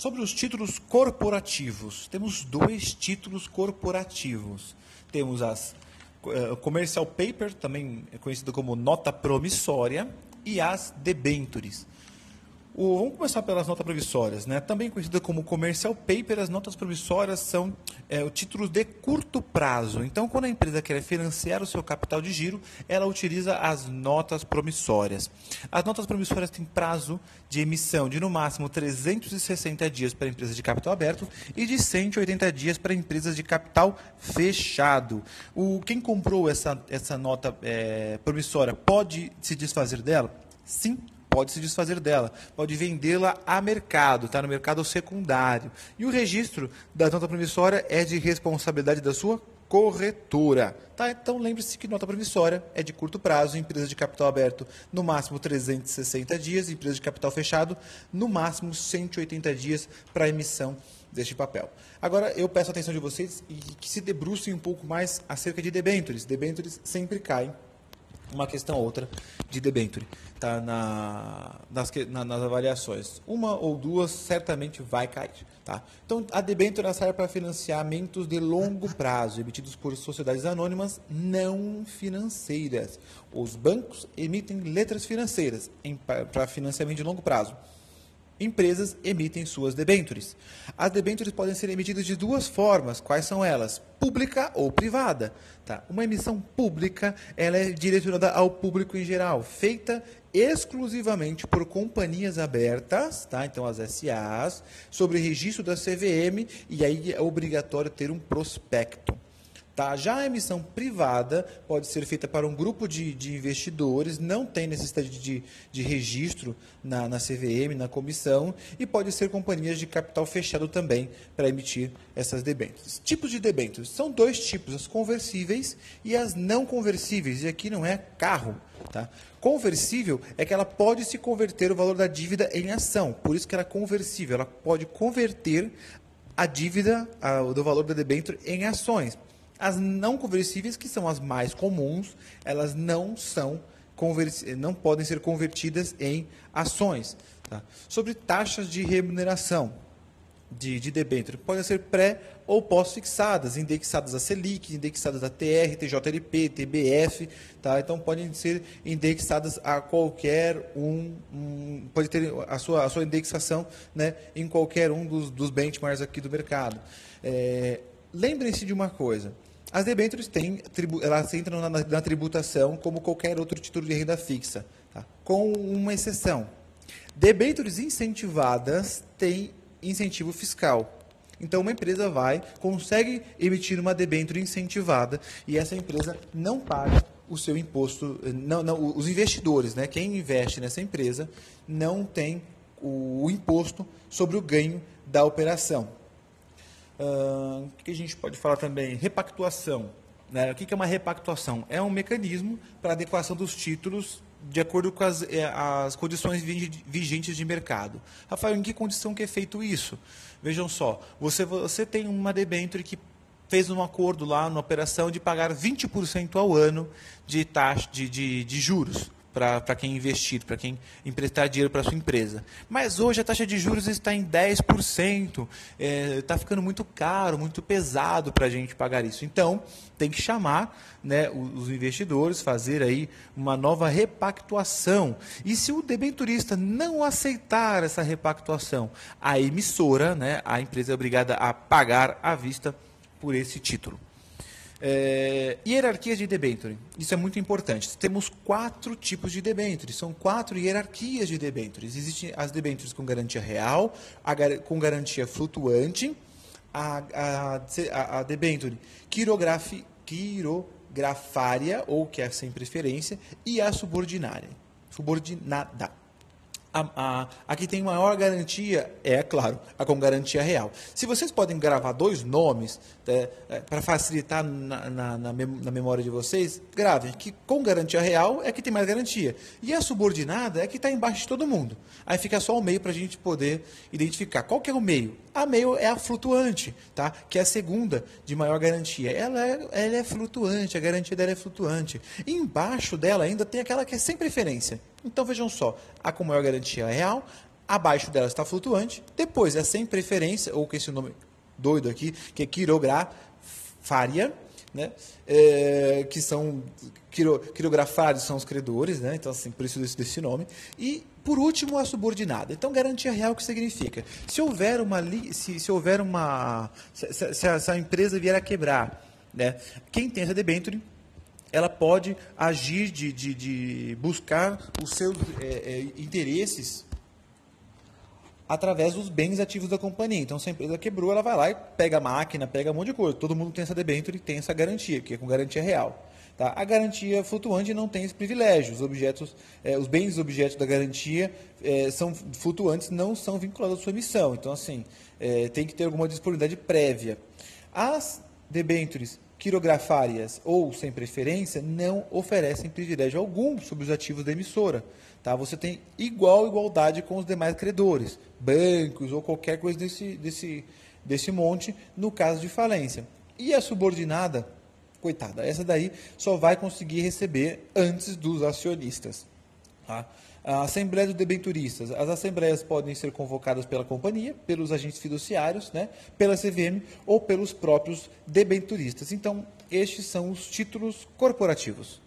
Sobre os títulos corporativos, temos dois títulos corporativos. Temos as uh, Commercial Paper, também conhecido como nota promissória, e as debentures. O, vamos começar pelas notas promissórias. Né? Também conhecida como commercial paper, as notas promissórias são é, o título de curto prazo. Então, quando a empresa quer financiar o seu capital de giro, ela utiliza as notas promissórias. As notas promissórias têm prazo de emissão de no máximo 360 dias para empresas de capital aberto e de 180 dias para empresas de capital fechado. O, quem comprou essa, essa nota é, promissória pode se desfazer dela? Sim, pode se desfazer dela, pode vendê-la a mercado, tá? no mercado secundário. E o registro da nota promissória é de responsabilidade da sua corretora. Tá? Então lembre-se que nota promissória é de curto prazo, empresa de capital aberto no máximo 360 dias, empresa de capital fechado no máximo 180 dias para emissão deste papel. Agora eu peço a atenção de vocês e que se debrucem um pouco mais acerca de debêntures. Debêntures sempre caem uma questão ou outra de debenture tá? Na, nas, na, nas avaliações. Uma ou duas certamente vai cair. Tá? Então, a debenture serve para financiamentos de longo prazo, emitidos por sociedades anônimas não financeiras. Os bancos emitem letras financeiras para financiamento de longo prazo empresas emitem suas debêntures. As debêntures podem ser emitidas de duas formas. Quais são elas? Pública ou privada. Tá? Uma emissão pública ela é direcionada ao público em geral, feita exclusivamente por companhias abertas, tá? então as SAs, sobre registro da CVM, e aí é obrigatório ter um prospecto. Tá? Já a emissão privada pode ser feita para um grupo de, de investidores, não tem necessidade de, de registro na, na CVM, na comissão, e pode ser companhias de capital fechado também para emitir essas debêntures. Tipos de debêntures. São dois tipos, as conversíveis e as não conversíveis, e aqui não é carro. Tá? Conversível é que ela pode se converter o valor da dívida em ação, por isso que ela é conversível, ela pode converter a dívida a, do valor da debênture em ações. As não conversíveis, que são as mais comuns, elas não são não podem ser convertidas em ações. Tá? Sobre taxas de remuneração de, de debênture, podem ser pré ou pós-fixadas, indexadas a Selic, indexadas a TR, TJLP, TBF, tá? então podem ser indexadas a qualquer um, um pode ter a sua, a sua indexação né, em qualquer um dos, dos benchmarks aqui do mercado. É, Lembrem-se de uma coisa, as debêntures têm, elas entram na, na, tributação como qualquer outro título de renda fixa, tá? com uma exceção. Debêntures incentivadas têm incentivo fiscal. Então, uma empresa vai, consegue emitir uma debênture incentivada e essa empresa não paga o seu imposto, não, não, os investidores, né, quem investe nessa empresa, não tem o, o imposto sobre o ganho da operação. Uh, o que a gente pode falar também? Repactuação. Né? O que é uma repactuação? É um mecanismo para adequação dos títulos de acordo com as, eh, as condições vigentes de mercado. Rafael, em que condição que é feito isso? Vejam só, você, você tem uma debênture que fez um acordo lá na operação de pagar 20% ao ano de taxa de, de, de juros para quem investir, para quem emprestar dinheiro para sua empresa. Mas hoje a taxa de juros está em 10%, está é, tá ficando muito caro, muito pesado para a gente pagar isso. Então, tem que chamar né, os investidores, fazer aí uma nova repactuação. E se o debenturista não aceitar essa repactuação, a emissora, né, a empresa é obrigada a pagar à vista por esse título. É, hierarquias de debenture. Isso é muito importante. Temos quatro tipos de debenture. São quatro hierarquias de debentures. Existem as debentures com garantia real, a, com garantia flutuante, a, a, a debenture quirografi, quirografária, ou que é sem preferência, e a subordinária. Subordinada. A, a, a, que tem maior garantia é, claro, a com garantia real. Se vocês podem gravar dois nomes é, é, para facilitar na, na, na, na, memória de vocês, gravem que com garantia real é que tem mais garantia. E a subordinada é que está embaixo de todo mundo. Aí fica só o meio para a gente poder identificar. Qual que é o meio? A meio é a flutuante, tá? que é a segunda de maior garantia. Ela é, ela é flutuante, a garantia dela é flutuante. E embaixo dela ainda tem aquela que é sem preferência. Então vejam só, a com maior garantia real, abaixo dela está flutuante, depois é sem preferência, ou com esse nome doido aqui, que é quirografaria, né? É, que são quiro, quirografários são os credores, né? então assim, por isso desse, desse nome. E por último, a subordinada. Então, garantia real o que significa? Se houver uma se, se houver uma se, se, a, se, a, empresa vier a quebrar, né? Quem tem essa debenture ela pode agir de, de, de buscar os seus é, é, interesses através dos bens ativos da companhia. Então, se a empresa quebrou, ela vai lá e pega a máquina, pega um monte de coisa. Todo mundo tem essa debênture e tem essa garantia, que é com garantia real. Tá? A garantia flutuante não tem esse privilégio. Os, objetos, é, os bens objetos da garantia é, são flutuantes, não são vinculados à sua emissão. Então, assim, é, tem que ter alguma disponibilidade prévia. As debêntures quirografárias ou sem preferência não oferecem privilégio algum sobre os ativos da emissora. Tá? Você tem igual igualdade com os demais credores, bancos ou qualquer coisa desse, desse, desse monte, no caso de falência. E a subordinada, coitada, essa daí só vai conseguir receber antes dos acionistas. Tá? A Assembleia dos Debenturistas. As assembleias podem ser convocadas pela companhia, pelos agentes fiduciários, né, pela CVM ou pelos próprios debenturistas. Então, estes são os títulos corporativos.